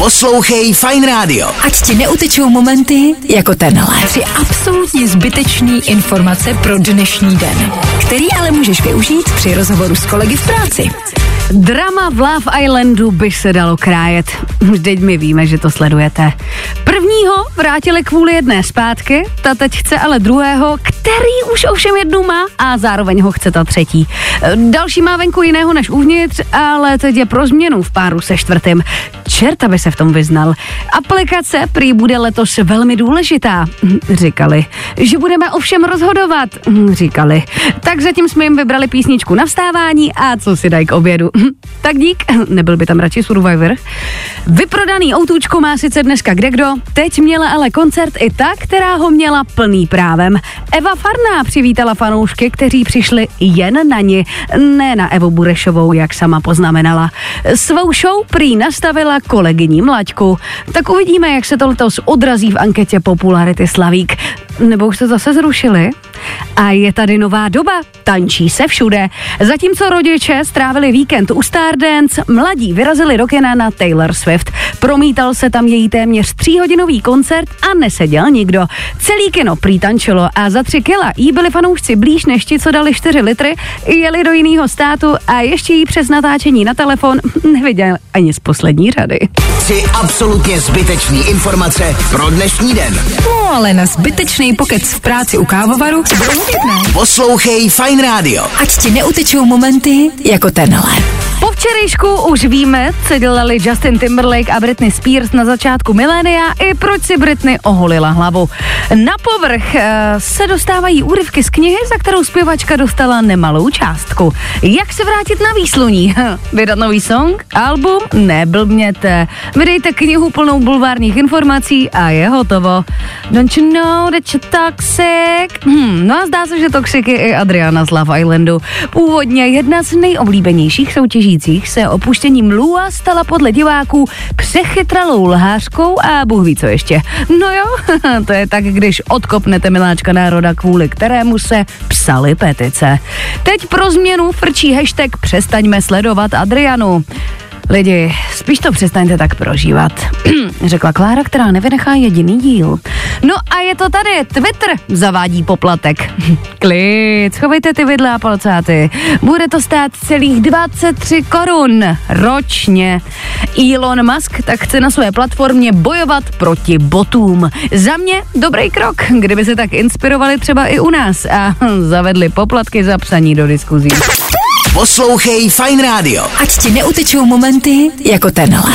Poslouchej Fine Radio. Ať ti neutečou momenty jako tenhle. Tři absolutně zbytečný informace pro dnešní den, který ale můžeš využít při rozhovoru s kolegy v práci. Drama v Love Islandu by se dalo krájet. Teď my víme, že to sledujete. Prvního vrátili kvůli jedné zpátky, ta teď chce ale druhého, který už ovšem jednu má a zároveň ho chce ta třetí. Další má venku jiného než uvnitř, ale teď je pro změnu v páru se čtvrtým. Čerta by se v tom vyznal. Aplikace prý bude letos velmi důležitá, říkali. Že budeme ovšem rozhodovat, říkali. Tak zatím jsme jim vybrali písničku na vstávání a co si dají k obědu. tak dík, nebyl by tam radši Survivor. Vyprodaný autůčko má sice dneska kdekdo, teď měla ale koncert i ta, která ho měla plný právem. Eva Farná přivítala fanoušky, kteří přišli jen na ní, ne na Evu Burešovou, jak sama poznamenala. Svou show prý nastavila kolegyní Mlaďku. Tak uvidíme, jak se to letos odrazí v anketě Popularity Slavík. Nebo už to zase zrušili? A je tady nová doba, tančí se všude. Zatímco rodiče strávili víkend u Stardance, mladí vyrazili do kina na Taylor Swift. Promítal se tam její téměř tříhodinový koncert a neseděl nikdo. Celý kino prý tančilo a za tři kila jí byli fanoušci blíž než ti, co dali čtyři litry, jeli do jiného státu a ještě jí přes natáčení na telefon neviděl ani z poslední řady. Tři absolutně zbytečný informace pro dnešní den. No ale na zbytečný pokec v práci u kávovaru Poslouchej Fine Radio. Ať ti neutečou momenty jako tenhle. Včerejšku už víme, co dělali Justin Timberlake a Britney Spears na začátku milénia i proč si Britney oholila hlavu. Na povrch uh, se dostávají úryvky z knihy, za kterou zpěvačka dostala nemalou částku. Jak se vrátit na výsluní? Vydat nový song? Album? Neblbněte. Vydejte knihu plnou bulvárních informací a je hotovo. Don't you know that you're toxic? Hmm, no a zdá se, že toxic je i Adriana z Love Islandu. Původně jedna z nejoblíbenějších soutěží soutěžících se opuštěním Lua stala podle diváků přechytralou lhářkou a Bůh ví co ještě. No jo, to je tak, když odkopnete miláčka národa, kvůli kterému se psali petice. Teď pro změnu frčí hashtag přestaňme sledovat Adrianu. Lidi, spíš to přestaňte tak prožívat, řekla Klára, která nevynechá jediný díl. No a je to tady, Twitter zavádí poplatek. Klid, schovejte ty vidle a palcáty. Bude to stát celých 23 korun ročně. Elon Musk tak chce na své platformě bojovat proti botům. Za mě dobrý krok, kdyby se tak inspirovali třeba i u nás a zavedli poplatky za psaní do diskuzí. Poslouchej Fine Radio. Ať ti neutečou momenty jako tenhle.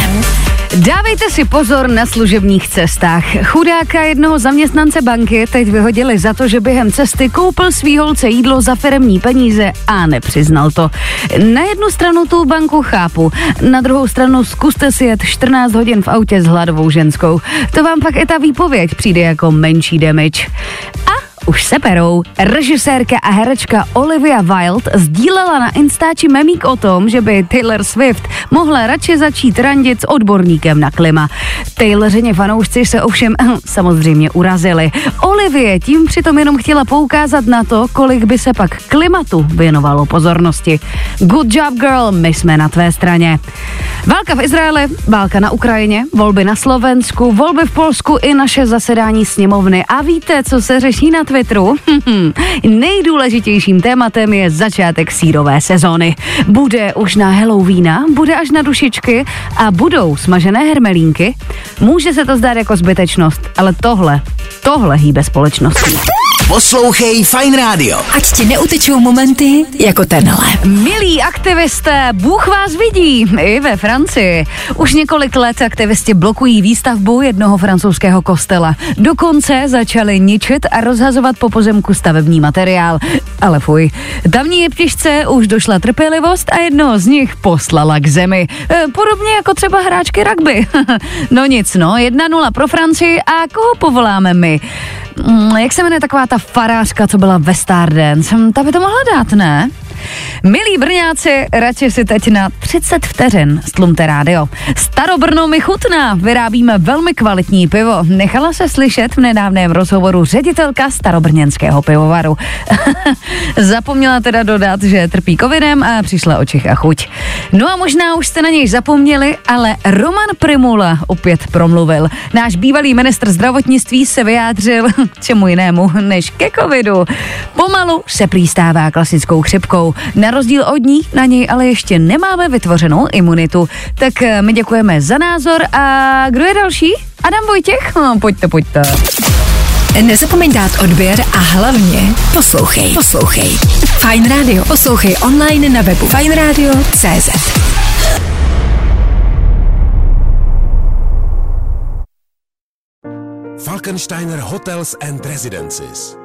Dávejte si pozor na služebních cestách. Chudáka jednoho zaměstnance banky teď vyhodili za to, že během cesty koupil svý holce jídlo za firemní peníze a nepřiznal to. Na jednu stranu tu banku chápu, na druhou stranu zkuste si jet 14 hodin v autě s hladovou ženskou. To vám pak i ta výpověď přijde jako menší damage. Už se perou. Režisérka a herečka Olivia Wilde sdílela na Instači memík o tom, že by Taylor Swift mohla radši začít randit s odborníkem na klima. Taylořeně fanoušci se ovšem samozřejmě urazili. Olivie tím přitom jenom chtěla poukázat na to, kolik by se pak klimatu věnovalo pozornosti. Good job girl, my jsme na tvé straně. Válka v Izraeli, válka na Ukrajině, volby na Slovensku, volby v Polsku i naše zasedání sněmovny. A víte, co se řeší na Twitteru? Nejdůležitějším tématem je začátek sírové sezóny. Bude už na Halloweena, bude až na dušičky a budou smažené hermelínky. Může se to zdát jako zbytečnost, ale tohle, tohle hýbe společností. Poslouchej Fine Radio. Ať ti neutečou momenty jako tenhle. Milí aktivisté, Bůh vás vidí i ve Francii. Už několik let aktivisti blokují výstavbu jednoho francouzského kostela. Dokonce začali ničit a rozhazovat po pozemku stavební materiál. Ale fuj, tamní jeptišce už došla trpělivost a jednoho z nich poslala k zemi. E, podobně jako třeba hráčky rugby. no nic, no, 1-0 pro Francii a koho povoláme my? Mm, jak se jmenuje taková ta farářka, co byla ve Stardance? Hm, ta by to mohla dát, ne? Milí Brňáci, radši si teď na 30 vteřin stlumte rádio. Starobrno mi chutná, vyrábíme velmi kvalitní pivo. Nechala se slyšet v nedávném rozhovoru ředitelka starobrněnského pivovaru. Zapomněla teda dodat, že trpí covidem a přišla o Čech a chuť. No a možná už jste na něj zapomněli, ale Roman Primula opět promluvil. Náš bývalý ministr zdravotnictví se vyjádřil čemu jinému než ke covidu. Pomalu se přístává klasickou chřipkou. Na rozdíl od ní na něj ale ještě nemáme vytvořenou imunitu. Tak eh, my děkujeme za názor a kdo je další? Adam Vojtěch? No, pojďte, pojďte. Nezapomeň dát odběr a hlavně poslouchej. Poslouchej. Fine Radio. Poslouchej online na webu fajnradio.cz Falkensteiner Hotels and Residences.